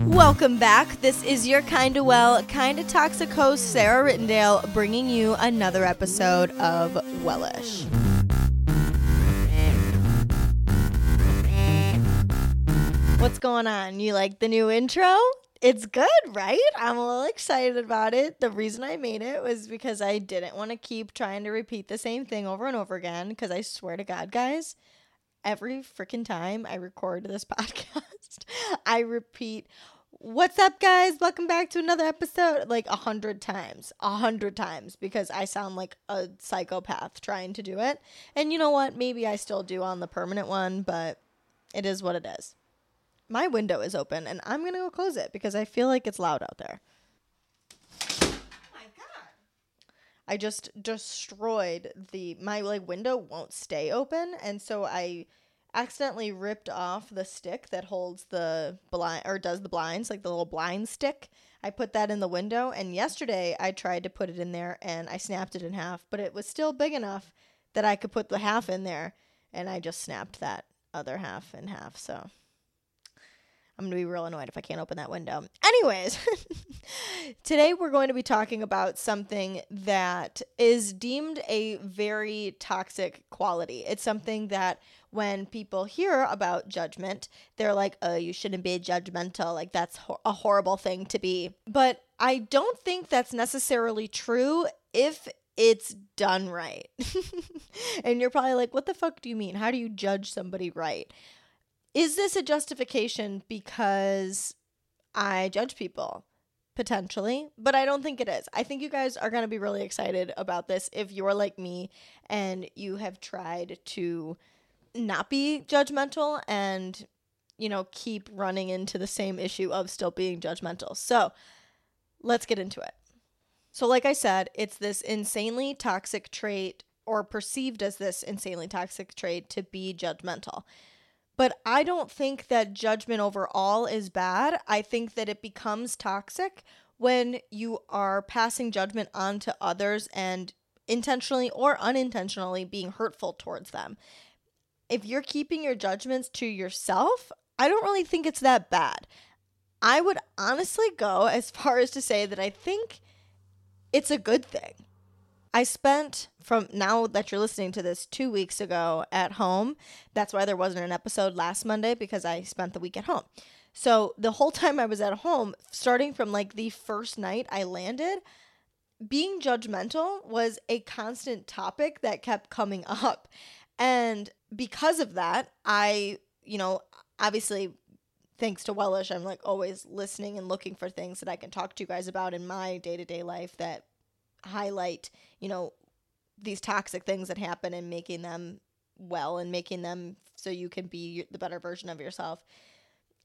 Welcome back. This is your Kinda Well, Kinda Toxic host, Sarah Rittendale, bringing you another episode of Wellish. What's going on? You like the new intro? It's good, right? I'm a little excited about it. The reason I made it was because I didn't want to keep trying to repeat the same thing over and over again. Because I swear to God, guys, every freaking time I record this podcast, I repeat, What's up, guys? Welcome back to another episode. Like a hundred times, a hundred times, because I sound like a psychopath trying to do it. And you know what? Maybe I still do on the permanent one, but it is what it is my window is open and I'm gonna go close it because I feel like it's loud out there. my god. I just destroyed the my like window won't stay open and so I accidentally ripped off the stick that holds the blind or does the blinds, like the little blind stick. I put that in the window and yesterday I tried to put it in there and I snapped it in half, but it was still big enough that I could put the half in there and I just snapped that other half in half. So I'm going to be real annoyed if I can't open that window. Anyways, today we're going to be talking about something that is deemed a very toxic quality. It's something that when people hear about judgment, they're like, oh, you shouldn't be judgmental. Like, that's ho- a horrible thing to be. But I don't think that's necessarily true if it's done right. and you're probably like, what the fuck do you mean? How do you judge somebody right? Is this a justification because I judge people? Potentially, but I don't think it is. I think you guys are going to be really excited about this if you're like me and you have tried to not be judgmental and, you know, keep running into the same issue of still being judgmental. So let's get into it. So, like I said, it's this insanely toxic trait, or perceived as this insanely toxic trait, to be judgmental. But I don't think that judgment overall is bad. I think that it becomes toxic when you are passing judgment on to others and intentionally or unintentionally being hurtful towards them. If you're keeping your judgments to yourself, I don't really think it's that bad. I would honestly go as far as to say that I think it's a good thing. I spent from now that you're listening to this two weeks ago at home. That's why there wasn't an episode last Monday because I spent the week at home. So the whole time I was at home, starting from like the first night I landed, being judgmental was a constant topic that kept coming up. And because of that, I, you know, obviously thanks to Wellish, I'm like always listening and looking for things that I can talk to you guys about in my day to day life that highlight, you know, these toxic things that happen and making them well and making them so you can be the better version of yourself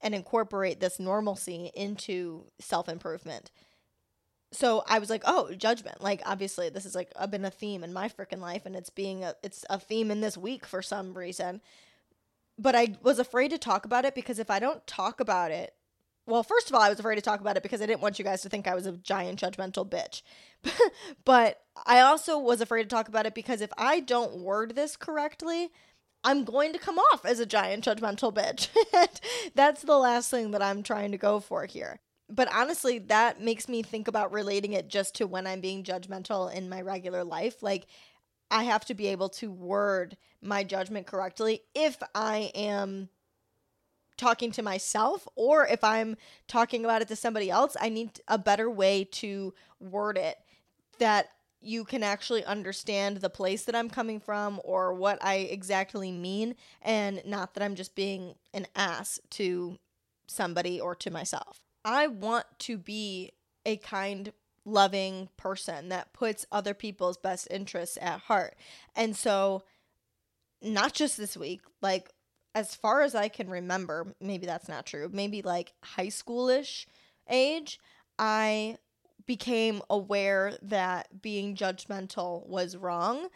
and incorporate this normalcy into self improvement. So I was like, oh, judgment. Like obviously this is like been a theme in my freaking life and it's being a it's a theme in this week for some reason. But I was afraid to talk about it because if I don't talk about it, well, first of all, I was afraid to talk about it because I didn't want you guys to think I was a giant judgmental bitch. but I also was afraid to talk about it because if I don't word this correctly, I'm going to come off as a giant judgmental bitch. That's the last thing that I'm trying to go for here. But honestly, that makes me think about relating it just to when I'm being judgmental in my regular life. Like, I have to be able to word my judgment correctly if I am talking to myself or if I'm talking about it to somebody else, I need a better way to word it that you can actually understand the place that I'm coming from or what I exactly mean and not that I'm just being an ass to somebody or to myself. I want to be a kind loving person that puts other people's best interests at heart. And so not just this week, like as far as I can remember, maybe that's not true, maybe like high schoolish age, I became aware that being judgmental was wrong,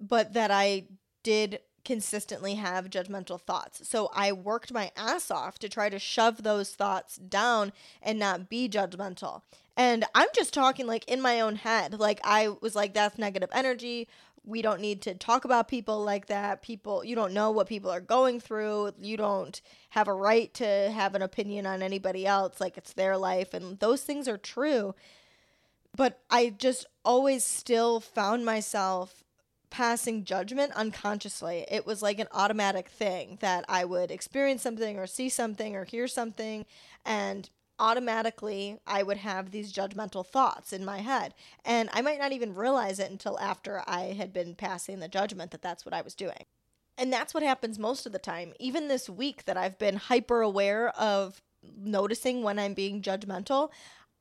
but that I did consistently have judgmental thoughts. So I worked my ass off to try to shove those thoughts down and not be judgmental. And I'm just talking like in my own head. Like I was like, that's negative energy. We don't need to talk about people like that. People, you don't know what people are going through. You don't have a right to have an opinion on anybody else. Like it's their life. And those things are true. But I just always still found myself passing judgment unconsciously. It was like an automatic thing that I would experience something or see something or hear something and automatically I would have these judgmental thoughts in my head. And I might not even realize it until after I had been passing the judgment that that's what I was doing. And that's what happens most of the time. Even this week that I've been hyper aware of noticing when I'm being judgmental,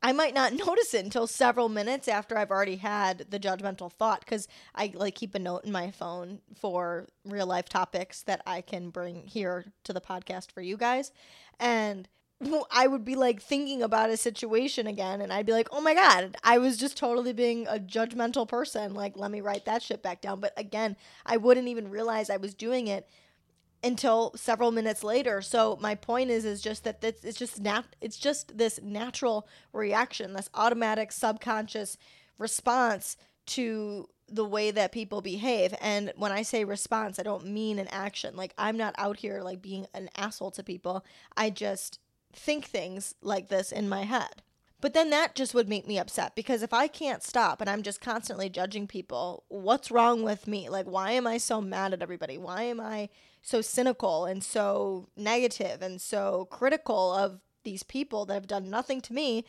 I might not notice it until several minutes after I've already had the judgmental thought because I like keep a note in my phone for real life topics that I can bring here to the podcast for you guys. And I would be like thinking about a situation again and I'd be like, oh my God, I was just totally being a judgmental person. Like, let me write that shit back down. But again, I wouldn't even realize I was doing it until several minutes later. So my point is is just that it's just nat- it's just this natural reaction, this automatic subconscious response to the way that people behave. And when I say response, I don't mean an action. Like I'm not out here like being an asshole to people. I just think things like this in my head. But then that just would make me upset because if I can't stop and I'm just constantly judging people, what's wrong with me? Like, why am I so mad at everybody? Why am I so cynical and so negative and so critical of these people that have done nothing to me?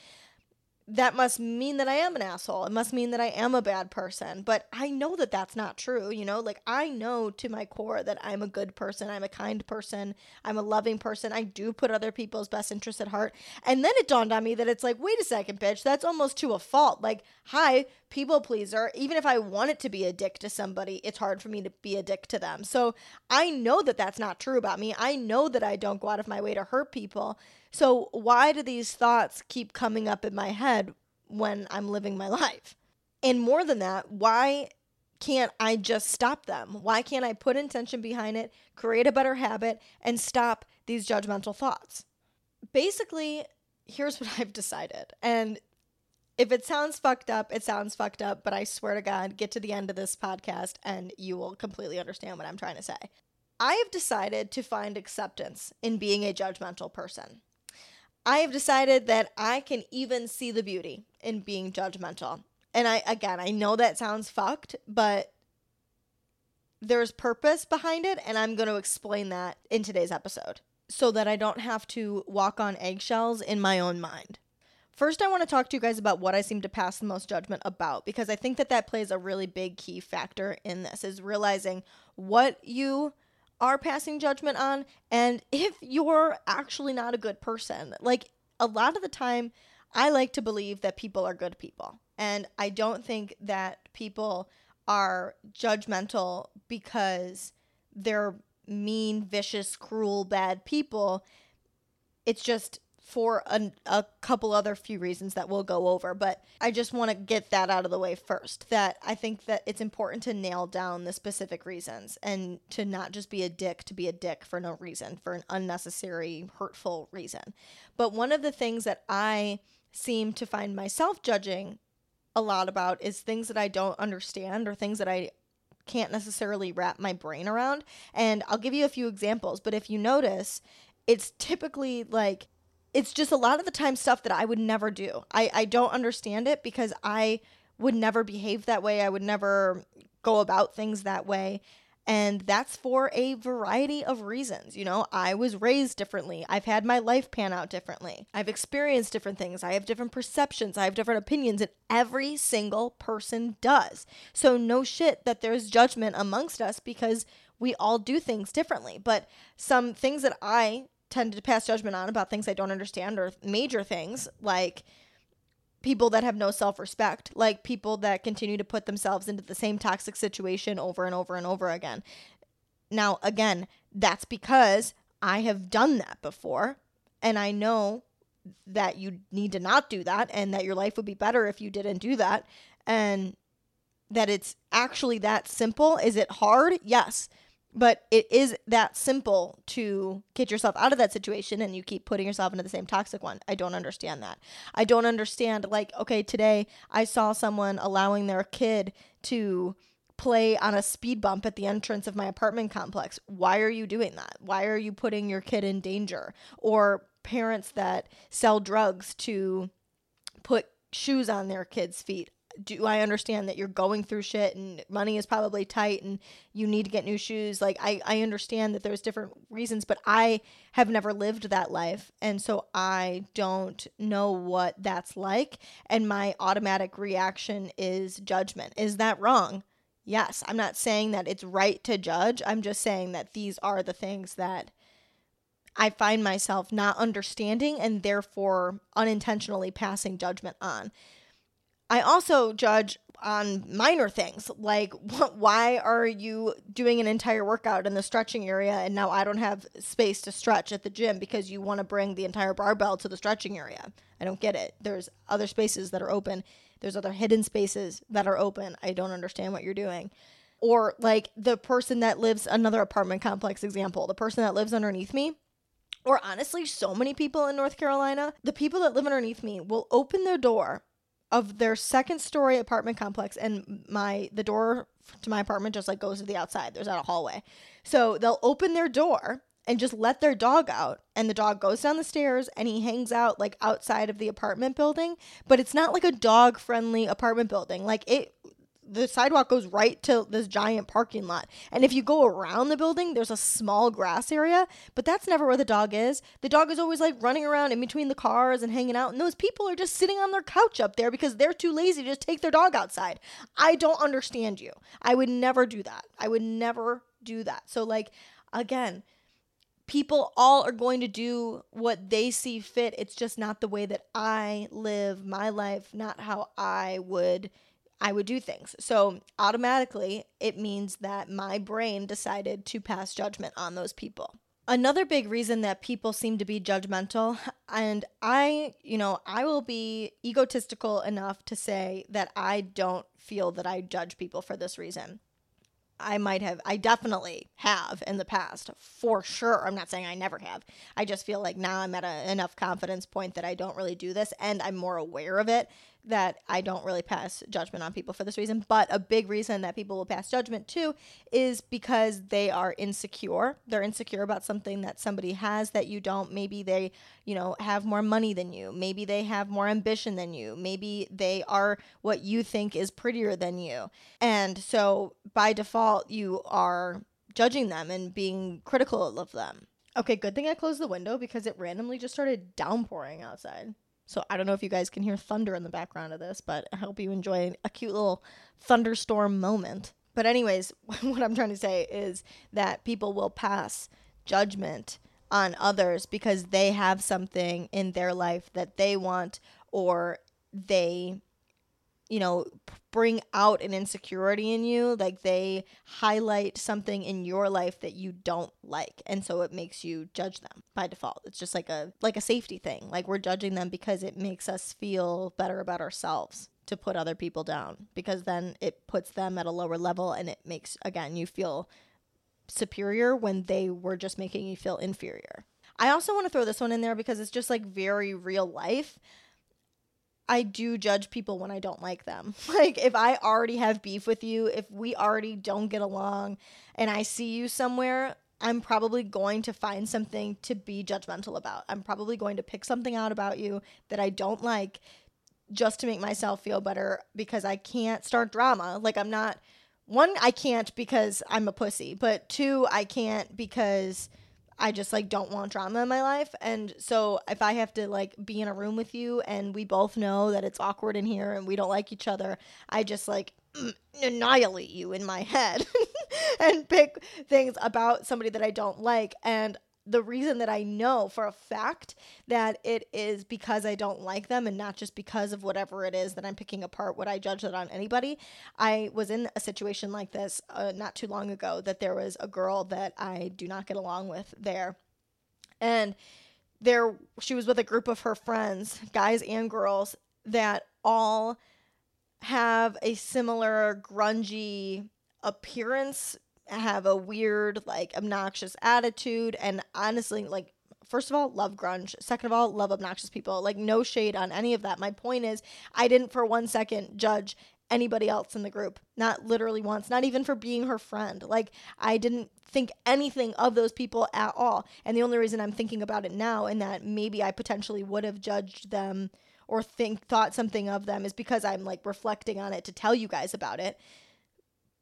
That must mean that I am an asshole. It must mean that I am a bad person. But I know that that's not true. You know, like I know to my core that I'm a good person. I'm a kind person. I'm a loving person. I do put other people's best interests at heart. And then it dawned on me that it's like, wait a second, bitch, that's almost to a fault. Like, hi, people pleaser. Even if I wanted to be a dick to somebody, it's hard for me to be a dick to them. So I know that that's not true about me. I know that I don't go out of my way to hurt people. So, why do these thoughts keep coming up in my head when I'm living my life? And more than that, why can't I just stop them? Why can't I put intention behind it, create a better habit, and stop these judgmental thoughts? Basically, here's what I've decided. And if it sounds fucked up, it sounds fucked up, but I swear to God, get to the end of this podcast and you will completely understand what I'm trying to say. I have decided to find acceptance in being a judgmental person. I have decided that I can even see the beauty in being judgmental. And I again, I know that sounds fucked, but there's purpose behind it and I'm going to explain that in today's episode so that I don't have to walk on eggshells in my own mind. First, I want to talk to you guys about what I seem to pass the most judgment about because I think that that plays a really big key factor in this is realizing what you are passing judgment on and if you're actually not a good person. Like a lot of the time, I like to believe that people are good people. And I don't think that people are judgmental because they're mean, vicious, cruel, bad people. It's just for a, a couple other few reasons that we'll go over. But I just want to get that out of the way first. That I think that it's important to nail down the specific reasons and to not just be a dick to be a dick for no reason, for an unnecessary, hurtful reason. But one of the things that I seem to find myself judging a lot about is things that I don't understand or things that I can't necessarily wrap my brain around. And I'll give you a few examples, but if you notice, it's typically like it's just a lot of the time stuff that I would never do. I, I don't understand it because I would never behave that way. I would never go about things that way. And that's for a variety of reasons. You know, I was raised differently. I've had my life pan out differently. I've experienced different things. I have different perceptions. I have different opinions, and every single person does. So, no shit that there's judgment amongst us because we all do things differently. But some things that I tend to pass judgment on about things I don't understand or major things like people that have no self respect, like people that continue to put themselves into the same toxic situation over and over and over again. Now, again, that's because I have done that before and I know that you need to not do that and that your life would be better if you didn't do that and that it's actually that simple. Is it hard? Yes. But it is that simple to get yourself out of that situation and you keep putting yourself into the same toxic one. I don't understand that. I don't understand, like, okay, today I saw someone allowing their kid to play on a speed bump at the entrance of my apartment complex. Why are you doing that? Why are you putting your kid in danger? Or parents that sell drugs to put shoes on their kids' feet do I understand that you're going through shit and money is probably tight and you need to get new shoes? Like I, I understand that there's different reasons, but I have never lived that life. And so I don't know what that's like. And my automatic reaction is judgment. Is that wrong? Yes. I'm not saying that it's right to judge. I'm just saying that these are the things that I find myself not understanding and therefore unintentionally passing judgment on. I also judge on minor things like why are you doing an entire workout in the stretching area and now I don't have space to stretch at the gym because you want to bring the entire barbell to the stretching area. I don't get it. There's other spaces that are open. There's other hidden spaces that are open. I don't understand what you're doing. Or like the person that lives another apartment complex example, the person that lives underneath me or honestly so many people in North Carolina, the people that live underneath me will open their door of their second story apartment complex and my the door to my apartment just like goes to the outside. There's not a hallway. So they'll open their door and just let their dog out and the dog goes down the stairs and he hangs out like outside of the apartment building. But it's not like a dog friendly apartment building. Like it the sidewalk goes right to this giant parking lot. And if you go around the building, there's a small grass area, but that's never where the dog is. The dog is always like running around in between the cars and hanging out. And those people are just sitting on their couch up there because they're too lazy to just take their dog outside. I don't understand you. I would never do that. I would never do that. So, like, again, people all are going to do what they see fit. It's just not the way that I live my life, not how I would I would do things. So automatically, it means that my brain decided to pass judgment on those people. Another big reason that people seem to be judgmental, and I, you know, I will be egotistical enough to say that I don't feel that I judge people for this reason. I might have, I definitely have in the past, for sure. I'm not saying I never have. I just feel like now I'm at a, enough confidence point that I don't really do this and I'm more aware of it that I don't really pass judgment on people for this reason. But a big reason that people will pass judgment too is because they are insecure. They're insecure about something that somebody has that you don't. Maybe they, you know, have more money than you. Maybe they have more ambition than you. Maybe they are what you think is prettier than you. And so by default, you are judging them and being critical of them. Okay, good thing I closed the window because it randomly just started downpouring outside. So I don't know if you guys can hear thunder in the background of this, but I hope you enjoy a cute little thunderstorm moment. But, anyways, what I'm trying to say is that people will pass judgment on others because they have something in their life that they want or they you know, bring out an insecurity in you. Like they highlight something in your life that you don't like. And so it makes you judge them by default. It's just like a like a safety thing. Like we're judging them because it makes us feel better about ourselves to put other people down because then it puts them at a lower level and it makes again you feel superior when they were just making you feel inferior. I also want to throw this one in there because it's just like very real life. I do judge people when I don't like them. Like if I already have beef with you, if we already don't get along and I see you somewhere, I'm probably going to find something to be judgmental about. I'm probably going to pick something out about you that I don't like just to make myself feel better because I can't start drama. Like I'm not one I can't because I'm a pussy, but two I can't because I just like don't want drama in my life. And so if I have to like be in a room with you and we both know that it's awkward in here and we don't like each other, I just like annihilate you in my head and pick things about somebody that I don't like. And the reason that I know for a fact that it is because I don't like them and not just because of whatever it is that I'm picking apart, would I judge that on anybody? I was in a situation like this uh, not too long ago that there was a girl that I do not get along with there. And there she was with a group of her friends, guys and girls, that all have a similar grungy appearance have a weird, like, obnoxious attitude. And honestly, like, first of all, love grunge. Second of all, love obnoxious people. Like, no shade on any of that. My point is, I didn't for one second judge anybody else in the group. Not literally once, not even for being her friend. Like, I didn't think anything of those people at all. And the only reason I'm thinking about it now and that maybe I potentially would have judged them or think thought something of them is because I'm like reflecting on it to tell you guys about it.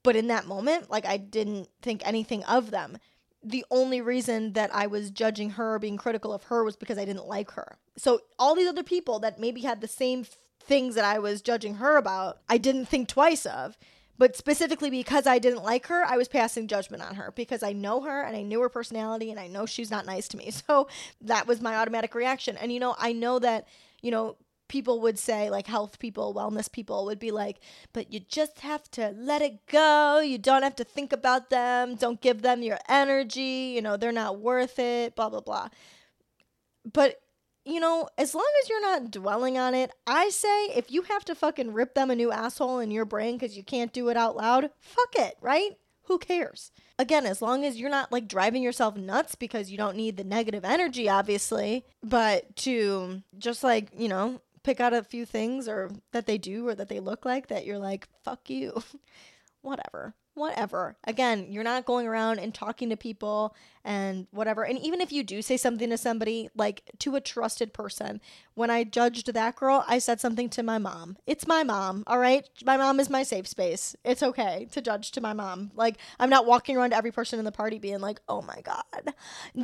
But in that moment, like I didn't think anything of them. The only reason that I was judging her, being critical of her, was because I didn't like her. So all these other people that maybe had the same things that I was judging her about, I didn't think twice of. But specifically because I didn't like her, I was passing judgment on her because I know her and I knew her personality and I know she's not nice to me. So that was my automatic reaction. And you know, I know that, you know, people would say, like health people, wellness people would be like, but you just have to let it go. You don't have to think about them. Don't give them your energy. You know, they're not worth it, blah, blah, blah. But, you know, as long as you're not dwelling on it, I say if you have to fucking rip them a new asshole in your brain because you can't do it out loud, fuck it, right? Who cares? Again, as long as you're not like driving yourself nuts because you don't need the negative energy, obviously, but to just like, you know, pick out a few things or that they do or that they look like that you're like, fuck you. whatever. Whatever. Again, you're not going around and talking to people and whatever. And even if you do say something to somebody, like to a trusted person, when I judged that girl, I said something to my mom. It's my mom, all right? My mom is my safe space. It's okay to judge to my mom. Like, I'm not walking around to every person in the party being like, oh my God,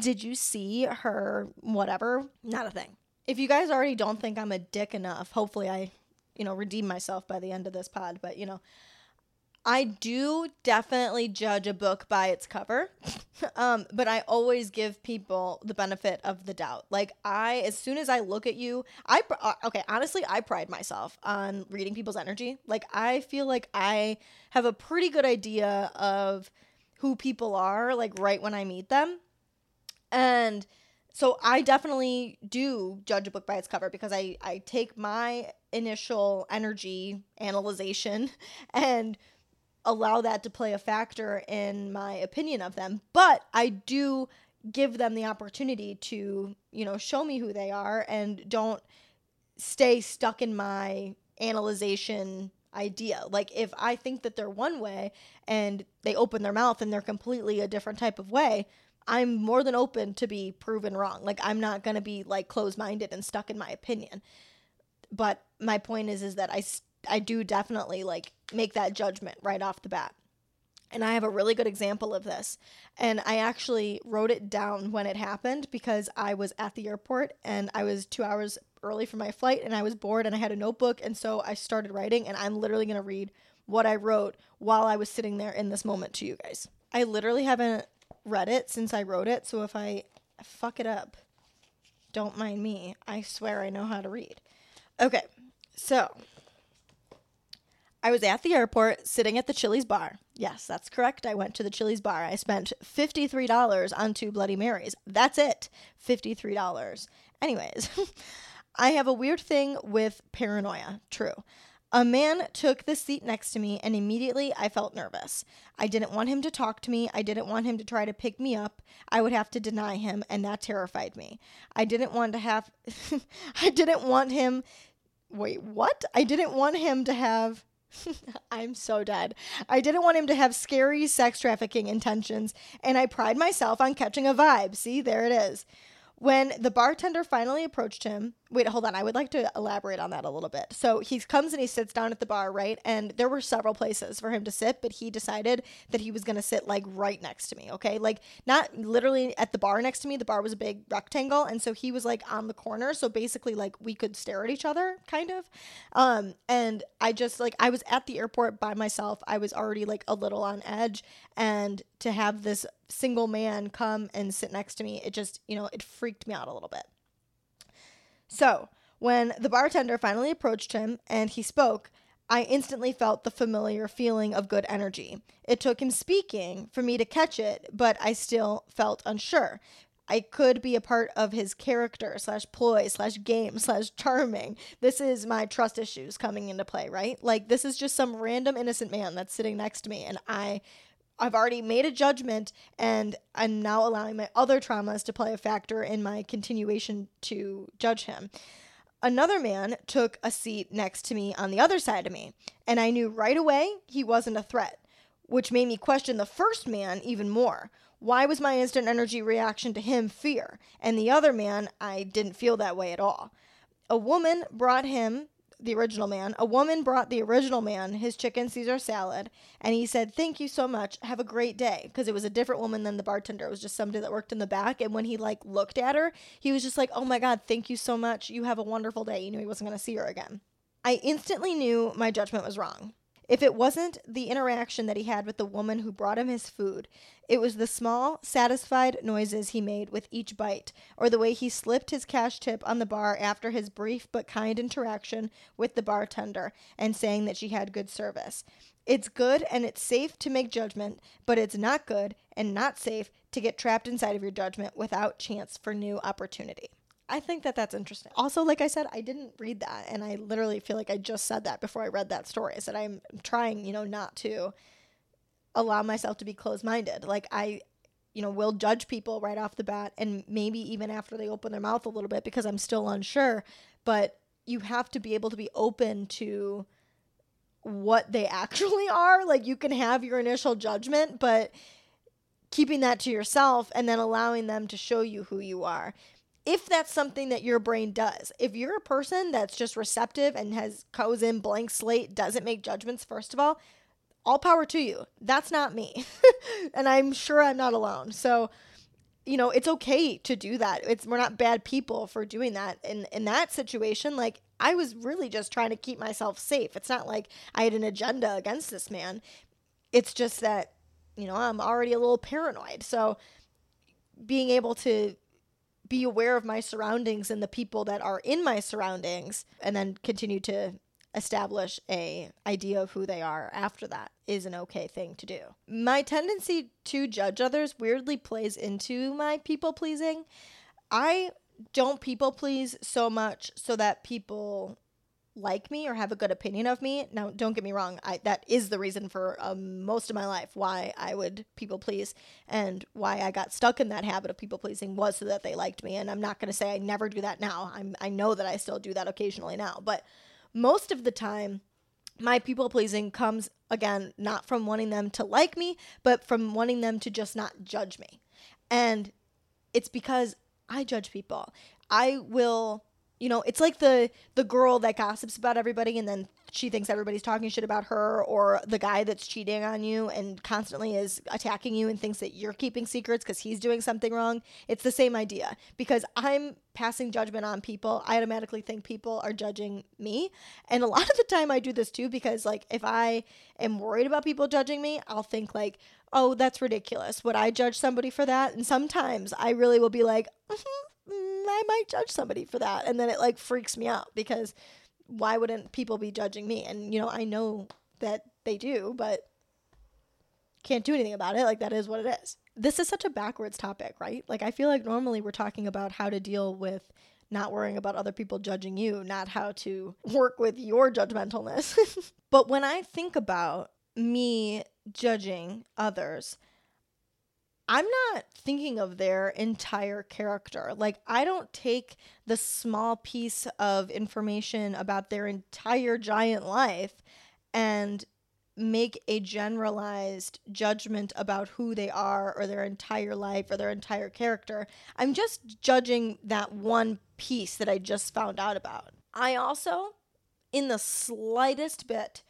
did you see her? Whatever. Not a thing if you guys already don't think I'm a dick enough, hopefully I, you know, redeem myself by the end of this pod. But, you know, I do definitely judge a book by its cover, um, but I always give people the benefit of the doubt. Like I, as soon as I look at you, I uh, okay. Honestly, I pride myself on reading people's energy. Like I feel like I have a pretty good idea of who people are, like right when I meet them, and so I definitely do judge a book by its cover because I I take my initial energy analyzation and allow that to play a factor in my opinion of them. But I do give them the opportunity to, you know, show me who they are and don't stay stuck in my analyzation idea. Like if I think that they're one way and they open their mouth and they're completely a different type of way, I'm more than open to be proven wrong. Like I'm not going to be like closed-minded and stuck in my opinion. But my point is is that I I do definitely like make that judgment right off the bat. And I have a really good example of this. And I actually wrote it down when it happened because I was at the airport and I was 2 hours early for my flight and I was bored and I had a notebook and so I started writing and I'm literally going to read what I wrote while I was sitting there in this moment to you guys. I literally haven't read it since I wrote it, so if I fuck it up, don't mind me. I swear I know how to read. Okay, so I was at the airport sitting at the Chili's bar. Yes, that's correct. I went to the Chili's bar. I spent $53 on two Bloody Marys. That's it. $53. Anyways, I have a weird thing with paranoia. True. A man took the seat next to me, and immediately I felt nervous. I didn't want him to talk to me. I didn't want him to try to pick me up. I would have to deny him, and that terrified me. I didn't want to have. I didn't want him. Wait, what? I didn't want him to have. I'm so dead. I didn't want him to have scary sex trafficking intentions, and I pride myself on catching a vibe. See, there it is. When the bartender finally approached him, wait, hold on, I would like to elaborate on that a little bit. So he comes and he sits down at the bar, right? And there were several places for him to sit, but he decided that he was going to sit like right next to me, okay? Like not literally at the bar next to me. The bar was a big rectangle, and so he was like on the corner, so basically like we could stare at each other kind of. Um and I just like I was at the airport by myself. I was already like a little on edge and to have this single man come and sit next to me, it just, you know, it freaked me out a little bit. So, when the bartender finally approached him and he spoke, I instantly felt the familiar feeling of good energy. It took him speaking for me to catch it, but I still felt unsure. I could be a part of his character slash ploy slash game slash charming. This is my trust issues coming into play, right? Like this is just some random innocent man that's sitting next to me, and I I've already made a judgment and I'm now allowing my other traumas to play a factor in my continuation to judge him. Another man took a seat next to me on the other side of me, and I knew right away he wasn't a threat, which made me question the first man even more. Why was my instant energy reaction to him fear? And the other man, I didn't feel that way at all. A woman brought him the original man, a woman brought the original man his chicken Caesar salad, and he said, "Thank you so much. Have a great day." Because it was a different woman than the bartender. It was just somebody that worked in the back. And when he like looked at her, he was just like, "Oh my god, thank you so much. You have a wonderful day." You knew he wasn't going to see her again. I instantly knew my judgment was wrong. If it wasn't the interaction that he had with the woman who brought him his food, it was the small, satisfied noises he made with each bite, or the way he slipped his cash tip on the bar after his brief but kind interaction with the bartender and saying that she had good service. It's good and it's safe to make judgment, but it's not good and not safe to get trapped inside of your judgment without chance for new opportunity. I think that that's interesting. Also, like I said, I didn't read that, and I literally feel like I just said that before I read that story. I said I'm trying, you know, not to allow myself to be closed minded. Like I, you know, will judge people right off the bat, and maybe even after they open their mouth a little bit because I'm still unsure. But you have to be able to be open to what they actually are. Like you can have your initial judgment, but keeping that to yourself and then allowing them to show you who you are if that's something that your brain does. If you're a person that's just receptive and has goes in blank slate, doesn't make judgments, first of all, all power to you. That's not me. and I'm sure I'm not alone. So, you know, it's okay to do that. It's we're not bad people for doing that. In in that situation, like I was really just trying to keep myself safe. It's not like I had an agenda against this man. It's just that, you know, I'm already a little paranoid. So, being able to be aware of my surroundings and the people that are in my surroundings and then continue to establish a idea of who they are after that is an okay thing to do. My tendency to judge others weirdly plays into my people pleasing. I don't people please so much so that people like me or have a good opinion of me. Now, don't get me wrong, I, that is the reason for um, most of my life why I would people please and why I got stuck in that habit of people pleasing was so that they liked me. And I'm not going to say I never do that now. I'm, I know that I still do that occasionally now, but most of the time, my people pleasing comes again not from wanting them to like me, but from wanting them to just not judge me. And it's because I judge people. I will you know it's like the the girl that gossips about everybody and then she thinks everybody's talking shit about her or the guy that's cheating on you and constantly is attacking you and thinks that you're keeping secrets because he's doing something wrong. It's the same idea. Because i'm passing judgment on people. I automatically think people are judging me. And a lot of the time i do this too because like if i am worried about people judging me i'll think like oh that's ridiculous. Would i judge somebody for that? And sometimes i really will be like mm-hmm I might judge somebody for that. And then it like freaks me out because why wouldn't people be judging me? And, you know, I know that they do, but can't do anything about it. Like, that is what it is. This is such a backwards topic, right? Like, I feel like normally we're talking about how to deal with not worrying about other people judging you, not how to work with your judgmentalness. but when I think about me judging others, I'm not thinking of their entire character. Like, I don't take the small piece of information about their entire giant life and make a generalized judgment about who they are or their entire life or their entire character. I'm just judging that one piece that I just found out about. I also, in the slightest bit,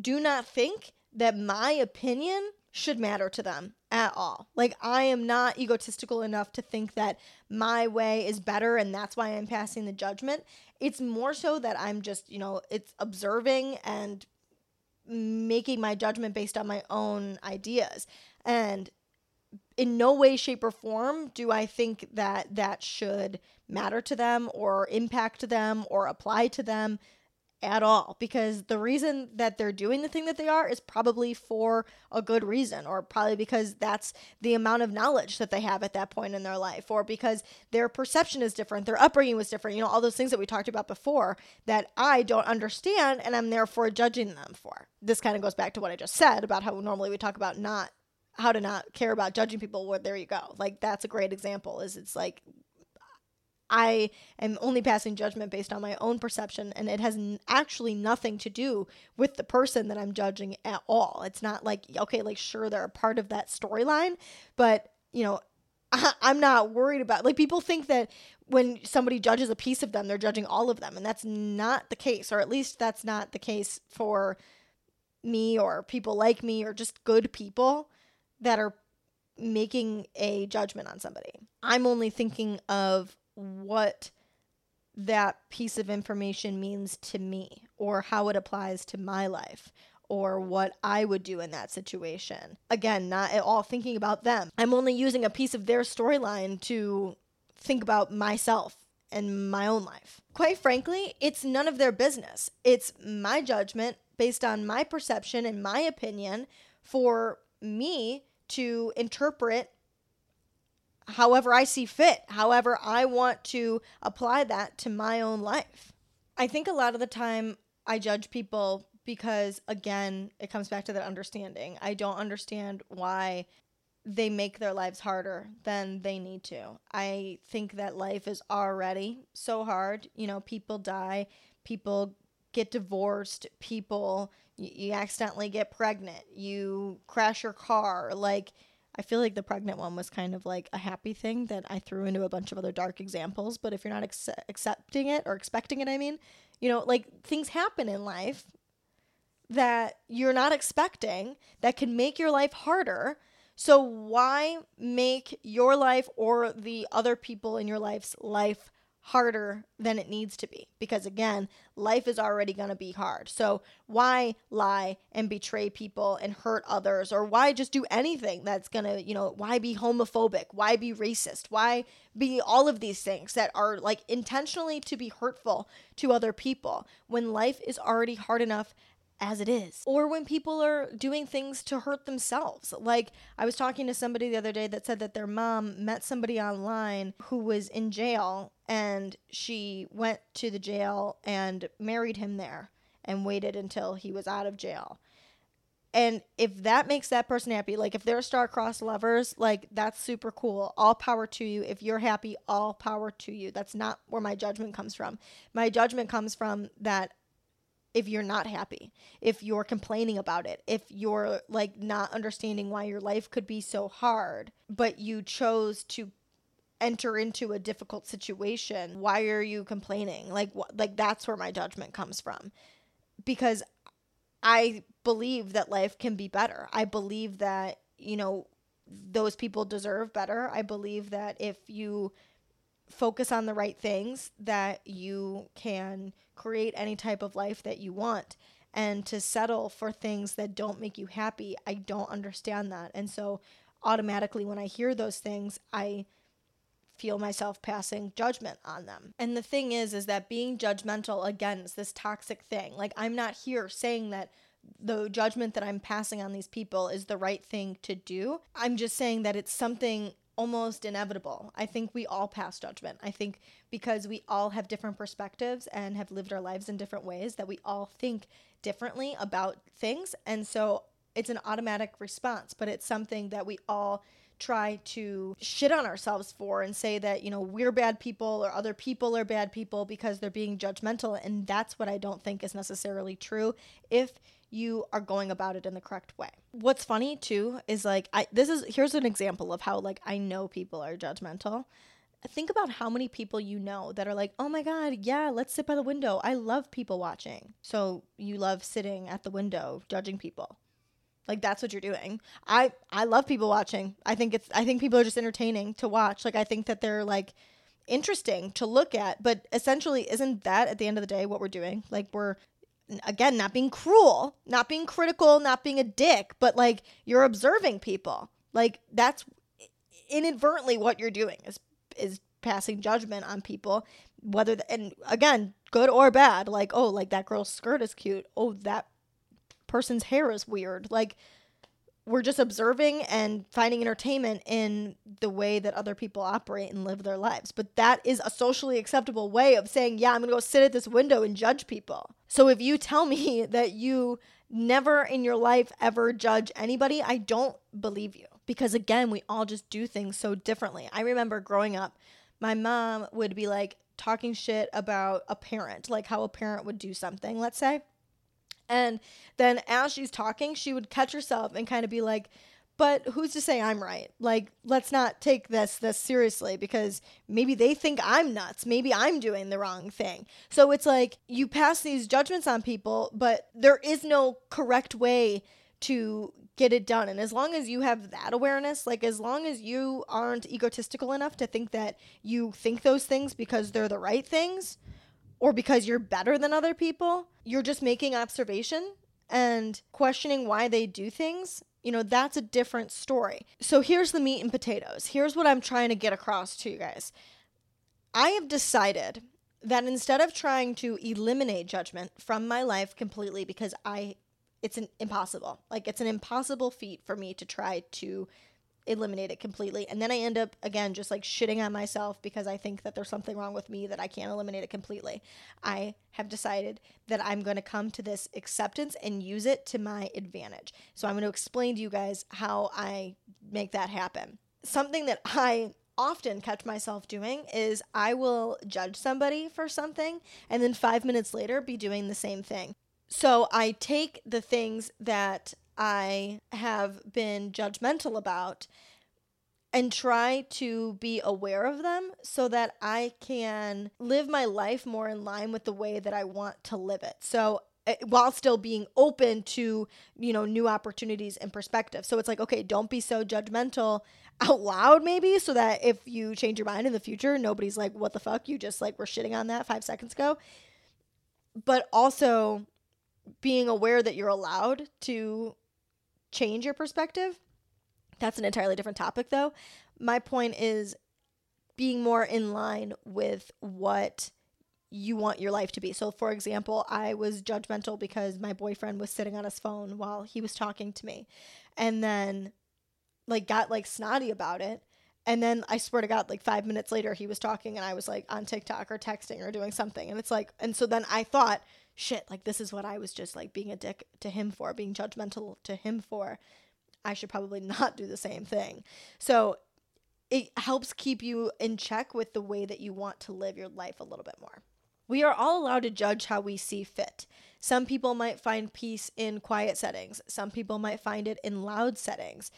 do not think that my opinion should matter to them at all. Like, I am not egotistical enough to think that my way is better and that's why I'm passing the judgment. It's more so that I'm just, you know, it's observing and making my judgment based on my own ideas. And in no way, shape, or form do I think that that should matter to them or impact them or apply to them at all because the reason that they're doing the thing that they are is probably for a good reason or probably because that's the amount of knowledge that they have at that point in their life or because their perception is different their upbringing was different you know all those things that we talked about before that I don't understand and I'm therefore judging them for. This kind of goes back to what I just said about how normally we talk about not how to not care about judging people well there you go. Like that's a great example is it's like I am only passing judgment based on my own perception, and it has n- actually nothing to do with the person that I'm judging at all. It's not like, okay, like, sure, they're a part of that storyline, but, you know, I- I'm not worried about like people think that when somebody judges a piece of them, they're judging all of them, and that's not the case, or at least that's not the case for me or people like me or just good people that are making a judgment on somebody. I'm only thinking of what that piece of information means to me or how it applies to my life or what I would do in that situation. Again, not at all thinking about them. I'm only using a piece of their storyline to think about myself and my own life. Quite frankly, it's none of their business. It's my judgment based on my perception and my opinion for me to interpret however I see fit, however I want to apply that to my own life. I think a lot of the time I judge people because, again, it comes back to that understanding. I don't understand why they make their lives harder than they need to. I think that life is already so hard. You know, people die, people get divorced, people, you, accidentally get pregnant, you crash your car. Like, I feel like the pregnant one was kind of like a happy thing that I threw into a bunch of other dark examples. But if you're not ex- accepting it or expecting it, I mean, you know, like things happen in life that you're not expecting that can make your life harder. So why make your life or the other people in your life's life harder than it needs to be. Because again life is already going to be hard. So why lie and betray people and hurt others? Or why just do anything that's going to you know why be homophobic? Why be racist? Why be all of these things that are like intentionally to be hurtful to other people when life is already hard enough as it is. Or when people are doing things to hurt themselves. Like I was talking to somebody the other day that said that their mom met somebody online who was in jail and she went to the jail and married him there and waited until he was out of jail. And if that makes that person happy, like if they're star-crossed lovers, like that's super cool. All power to you. If you're happy, all power to you. That's not where my judgment comes from. My judgment comes from that if you're not happy, if you're complaining about it, if you're like not understanding why your life could be so hard, but you chose to enter into a difficult situation, why are you complaining? Like wh- like that's where my judgment comes from. Because I believe that life can be better. I believe that, you know, those people deserve better. I believe that if you focus on the right things that you can create any type of life that you want and to settle for things that don't make you happy i don't understand that. And so automatically when i hear those things i feel myself passing judgment on them. And the thing is is that being judgmental again is this toxic thing like i'm not here saying that the judgment that i'm passing on these people is the right thing to do. I'm just saying that it's something almost inevitable. I think we all pass judgment. I think because we all have different perspectives and have lived our lives in different ways that we all think differently about things. And so it's an automatic response, but it's something that we all try to shit on ourselves for and say that, you know, we're bad people or other people are bad people because they're being judgmental. And that's what I don't think is necessarily true. If you are going about it in the correct way. What's funny too is like I this is here's an example of how like I know people are judgmental. Think about how many people you know that are like, "Oh my god, yeah, let's sit by the window. I love people watching." So, you love sitting at the window judging people. Like that's what you're doing. I I love people watching. I think it's I think people are just entertaining to watch. Like I think that they're like interesting to look at, but essentially isn't that at the end of the day what we're doing? Like we're again not being cruel not being critical not being a dick but like you're observing people. Like that's inadvertently what you're doing is is passing judgment on people whether the, and again good or bad like oh like that girl's skirt is cute. Oh that person's hair is weird. Like we're just observing and finding entertainment in the way that other people operate and live their lives. But that is a socially acceptable way of saying, yeah, I'm going to go sit at this window and judge people. So if you tell me that you never in your life ever judge anybody, I don't believe you. Because again, we all just do things so differently. I remember growing up, my mom would be like talking shit about a parent, like how a parent would do something, let's say. And then as she's talking, she would catch herself and kind of be like, but who's to say I'm right? Like, let's not take this this seriously because maybe they think I'm nuts. Maybe I'm doing the wrong thing. So it's like you pass these judgments on people, but there is no correct way to get it done. And as long as you have that awareness, like as long as you aren't egotistical enough to think that you think those things because they're the right things or because you're better than other people, you're just making observation and questioning why they do things you know, that's a different story. So here's the meat and potatoes. Here's what I'm trying to get across to you guys. I have decided that instead of trying to eliminate judgment from my life completely because I it's an impossible. Like it's an impossible feat for me to try to eliminate it completely. And then I end up, again, just like shitting on myself because I think that there's something wrong with me that I can't eliminate it completely. I have decided that I'm going to come to this acceptance and use it to my advantage. So I'm going to explain to you guys how I make that happen. Something that I often catch myself doing is I will judge somebody for something and then five minutes later be doing the same thing. So I take the things that I have been judgmental about and try to be aware of them so that I can live my life more in line with the way that I want to live it. So eh, while still being open to, you know, new opportunities and perspective. So it's like, okay, don't be so judgmental out loud maybe so that if you change your mind in the future, nobody's like, "What the fuck? You just like were shitting on that 5 seconds ago." But also being aware that you're allowed to change your perspective. That's an entirely different topic, though. My point is being more in line with what you want your life to be. So, for example, I was judgmental because my boyfriend was sitting on his phone while he was talking to me, and then like got like snotty about it. And then I swear to God, like five minutes later, he was talking and I was like on TikTok or texting or doing something. And it's like, and so then I thought, shit, like this is what I was just like being a dick to him for, being judgmental to him for. I should probably not do the same thing. So it helps keep you in check with the way that you want to live your life a little bit more. We are all allowed to judge how we see fit. Some people might find peace in quiet settings, some people might find it in loud settings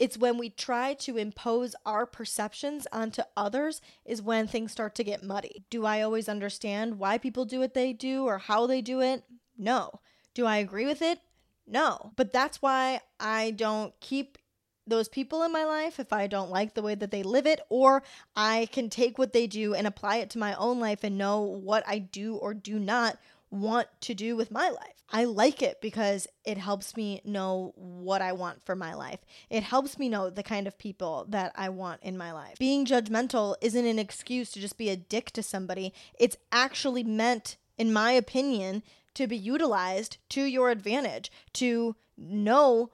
it's when we try to impose our perceptions onto others is when things start to get muddy. Do I always understand why people do what they do or how they do it? No. Do I agree with it? No. But that's why I don't keep those people in my life if I don't like the way that they live it, or I can take what they do and apply it to my own life and know what I do or do not want to do with my life. I like it because it helps me know what I want for my life. It helps me know the kind of people that I want in my life. Being judgmental isn't an excuse to just be a dick to somebody. It's actually meant, in my opinion, to be utilized to your advantage, to know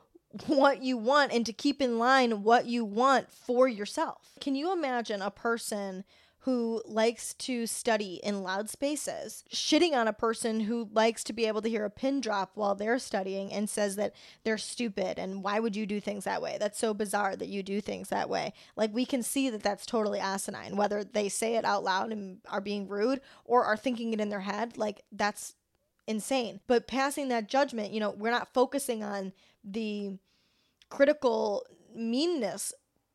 what you want and to keep in line what you want for yourself. Can you imagine a person who likes to study in loud spaces, shitting on a person who likes to be able to hear a pin drop while they're studying and says that they're stupid and why would you do things that way? That's so bizarre that you do things that way. Like we can see that that's totally asinine, whether they say it out loud and are being rude or are thinking it in their head, like that's insane. But passing that judgment, you know, we're not focusing on the critical meanness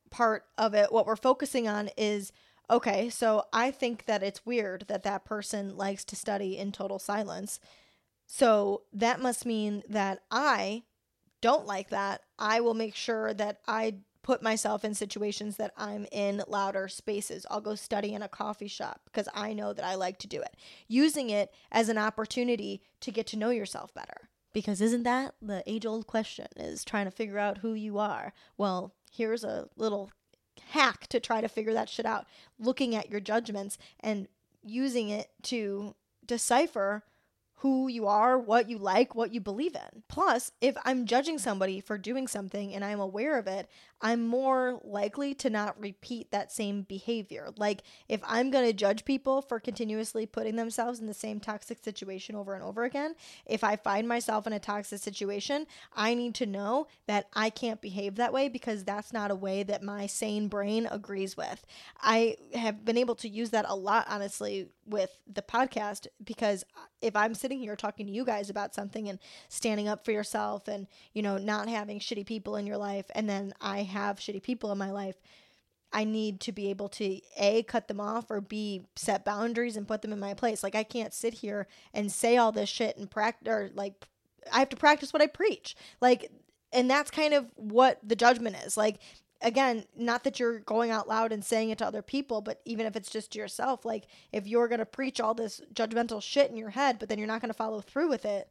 part of it. What we're focusing on is okay, so I think that it's weird that that person likes to study in total silence. So that must mean that I don't like that. I will make sure that I put myself in situations that I'm in louder spaces. I'll go study in a coffee shop because I know that I like to do it. Using it as an opportunity to get to know yourself better. Because isn't that the age old question is trying to figure out who you are? Well, here's a little hack to try to figure that shit out. Looking at your judgments and using it to decipher who you are, what you like, what you believe in. Plus, if I'm judging somebody for doing something and I'm aware of it, I'm more likely to not repeat that same behavior. Like, if I'm going to judge people for continuously putting themselves in the same toxic situation over and over again, if I find myself in a toxic situation, I need to know that I can't behave that way because that's not a way that my sane brain agrees with. I have been able to use that a lot, honestly, with the podcast because if I'm sitting here talking to you guys about something and standing up for yourself and, you know, not having shitty people in your life, and then I have shitty people in my life, I need to be able to A, cut them off or B, set boundaries and put them in my place. Like, I can't sit here and say all this shit and practice, or like, I have to practice what I preach. Like, and that's kind of what the judgment is. Like, again, not that you're going out loud and saying it to other people, but even if it's just to yourself, like if you're going to preach all this judgmental shit in your head, but then you're not going to follow through with it,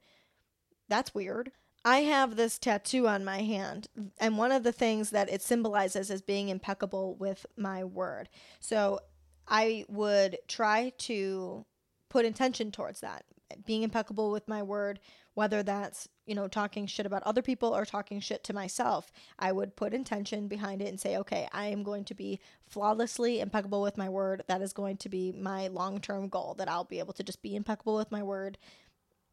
that's weird. I have this tattoo on my hand, and one of the things that it symbolizes is being impeccable with my word. So I would try to put intention towards that, being impeccable with my word, whether that's, you know, talking shit about other people or talking shit to myself, I would put intention behind it and say, okay, I am going to be flawlessly impeccable with my word. That is going to be my long term goal, that I'll be able to just be impeccable with my word.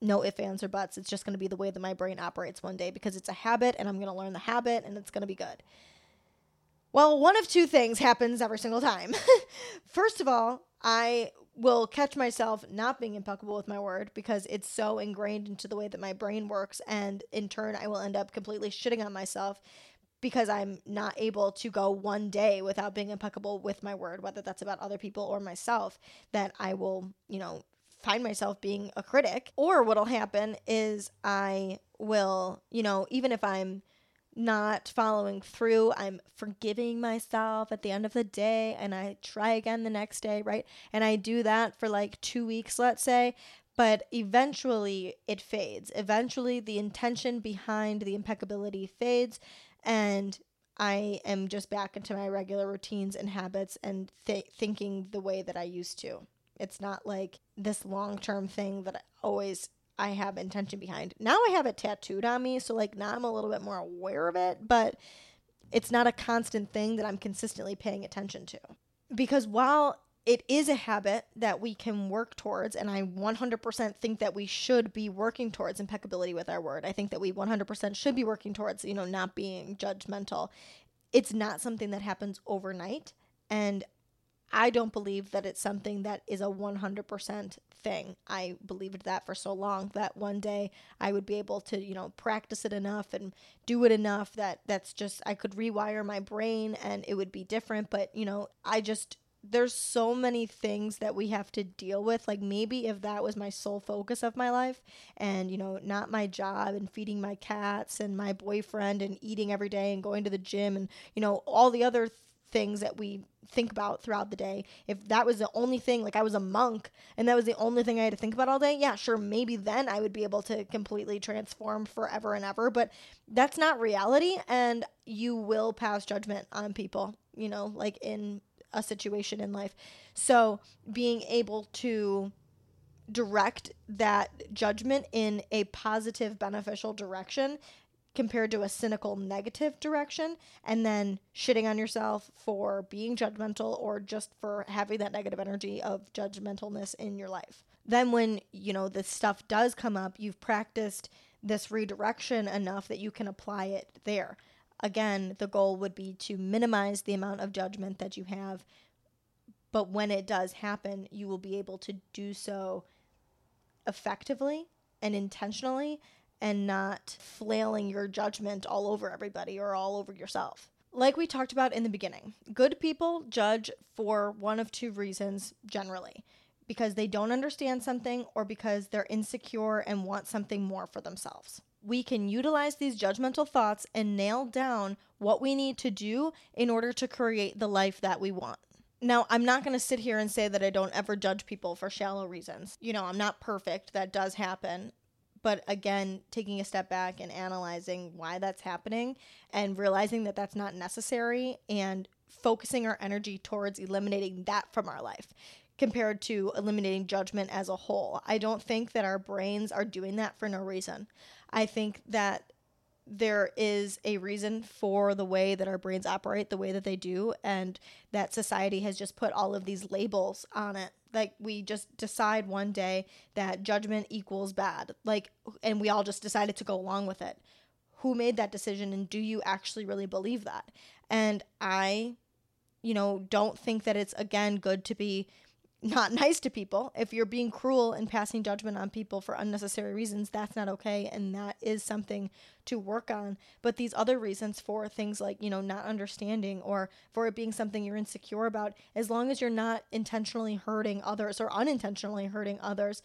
No ifs, ands, or buts. It's just going to be the way that my brain operates one day because it's a habit and I'm going to learn the habit and it's going to be good. Well, one of two things happens every single time. First of all, I will catch myself not being impeccable with my word because it's so ingrained into the way that my brain works and in turn I will end up completely shitting on myself because I'm not able to go one day without being impeccable with my word whether that's about other people or myself that I will, you know, find myself being a critic or what'll happen is I will, you know, even if I'm not following through. I'm forgiving myself at the end of the day and I try again the next day, right? And I do that for like two weeks, let's say. But eventually it fades. Eventually the intention behind the impeccability fades. And I am just back into my regular routines and habits and th- thinking the way that I used to. It's not like this long term thing that I always I have intention behind. Now I have it tattooed on me, so like now I'm a little bit more aware of it, but it's not a constant thing that I'm consistently paying attention to. Because while it is a habit that we can work towards, and I 100% think that we should be working towards impeccability with our word. I think that we 100% should be working towards, you know, not being judgmental. It's not something that happens overnight. And I don't believe that it's something that is a 100% thing. I believed that for so long that one day I would be able to, you know, practice it enough and do it enough that that's just I could rewire my brain and it would be different, but you know, I just there's so many things that we have to deal with. Like maybe if that was my sole focus of my life and, you know, not my job and feeding my cats and my boyfriend and eating every day and going to the gym and, you know, all the other things that we think about throughout the day. If that was the only thing, like I was a monk and that was the only thing I had to think about all day, yeah, sure, maybe then I would be able to completely transform forever and ever. But that's not reality. And you will pass judgment on people, you know, like in a situation in life. So being able to direct that judgment in a positive, beneficial direction compared to a cynical negative direction and then shitting on yourself for being judgmental or just for having that negative energy of judgmentalness in your life. Then when, you know, this stuff does come up, you've practiced this redirection enough that you can apply it there. Again, the goal would be to minimize the amount of judgment that you have, but when it does happen, you will be able to do so effectively and intentionally and not flailing your judgment all over everybody or all over yourself. Like we talked about in the beginning, good people judge for one of two reasons generally because they don't understand something or because they're insecure and want something more for themselves. We can utilize these judgmental thoughts and nail down what we need to do in order to create the life that we want. Now, I'm not going to sit here and say that I don't ever judge people for shallow reasons. You know, I'm not perfect. That does happen but again taking a step back and analyzing why that's happening and realizing that that's not necessary and focusing our energy towards eliminating that from our life compared to eliminating judgment as a whole. I don't think that our brains are doing that for no reason. I think that there is a reason for the way that our brains operate the way that they do and that society has just put all of these labels on it. Like we just decide one day that judgment equals bad. Like and we all just decided to go along with it. Who made that decision and do you actually really believe that? And i you know don't think that it's again good to be not nice to people. If you're being cruel and passing judgment on people for unnecessary reasons, that's not okay. And that is something to work on. But these other reasons for things like, you know, not understanding or for it being something you're insecure about, as long as you're not intentionally hurting others or unintentionally hurting others,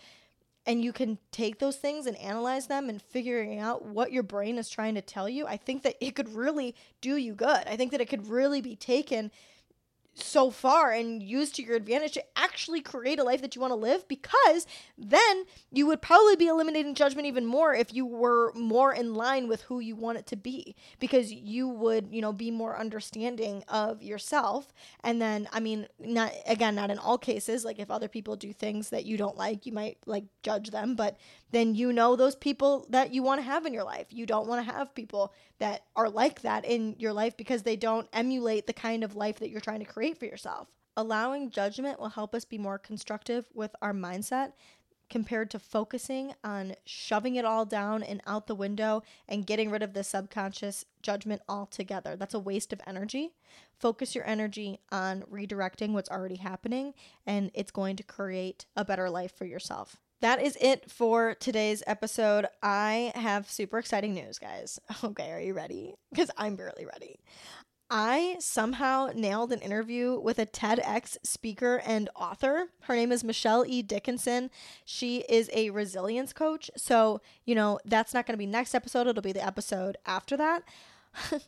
and you can take those things and analyze them and figuring out what your brain is trying to tell you, I think that it could really do you good. I think that it could really be taken so far and use to your advantage to actually create a life that you want to live because then you would probably be eliminating judgment even more if you were more in line with who you want it to be because you would you know be more understanding of yourself. And then i mean not again not in all cases like if other people do things that you don't like you might like judge them but then you know those people that you want to have in your life you don't want to have people that are like that in your life because they don't emulate the kind of life that you're trying to create for yourself. Allowing judgment will help us be more constructive with our mindset compared to focusing on shoving it all down and out the window and getting rid of the subconscious judgment altogether. That's a waste of energy. Focus your energy on redirecting what's already happening, and it's going to create a better life for yourself that is it for today's episode. I have super exciting news, guys. Okay, are you ready? Because I'm barely ready. I somehow nailed an interview with a TEDx speaker and author. Her name is Michelle E. Dickinson. She is a resilience coach. So, you know, that's not going to be next episode, it'll be the episode after that.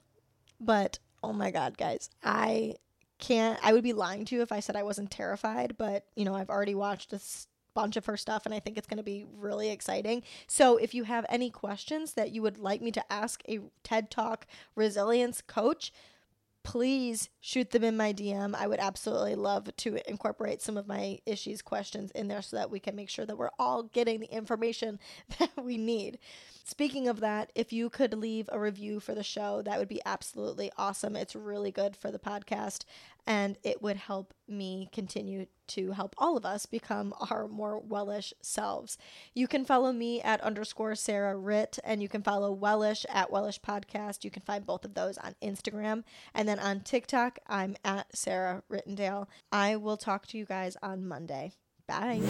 but oh my God, guys, I can't, I would be lying to you if I said I wasn't terrified, but, you know, I've already watched this bunch of her stuff and I think it's going to be really exciting. So if you have any questions that you would like me to ask a TED Talk resilience coach, please shoot them in my DM. I would absolutely love to incorporate some of my issues questions in there so that we can make sure that we're all getting the information that we need. Speaking of that, if you could leave a review for the show, that would be absolutely awesome. It's really good for the podcast and it would help me continue to help all of us become our more wellish selves. You can follow me at underscore Sarah Ritt and you can follow Wellish at Wellish Podcast. You can find both of those on Instagram. And then on TikTok, I'm at Sarah Rittendale. I will talk to you guys on Monday. Bye.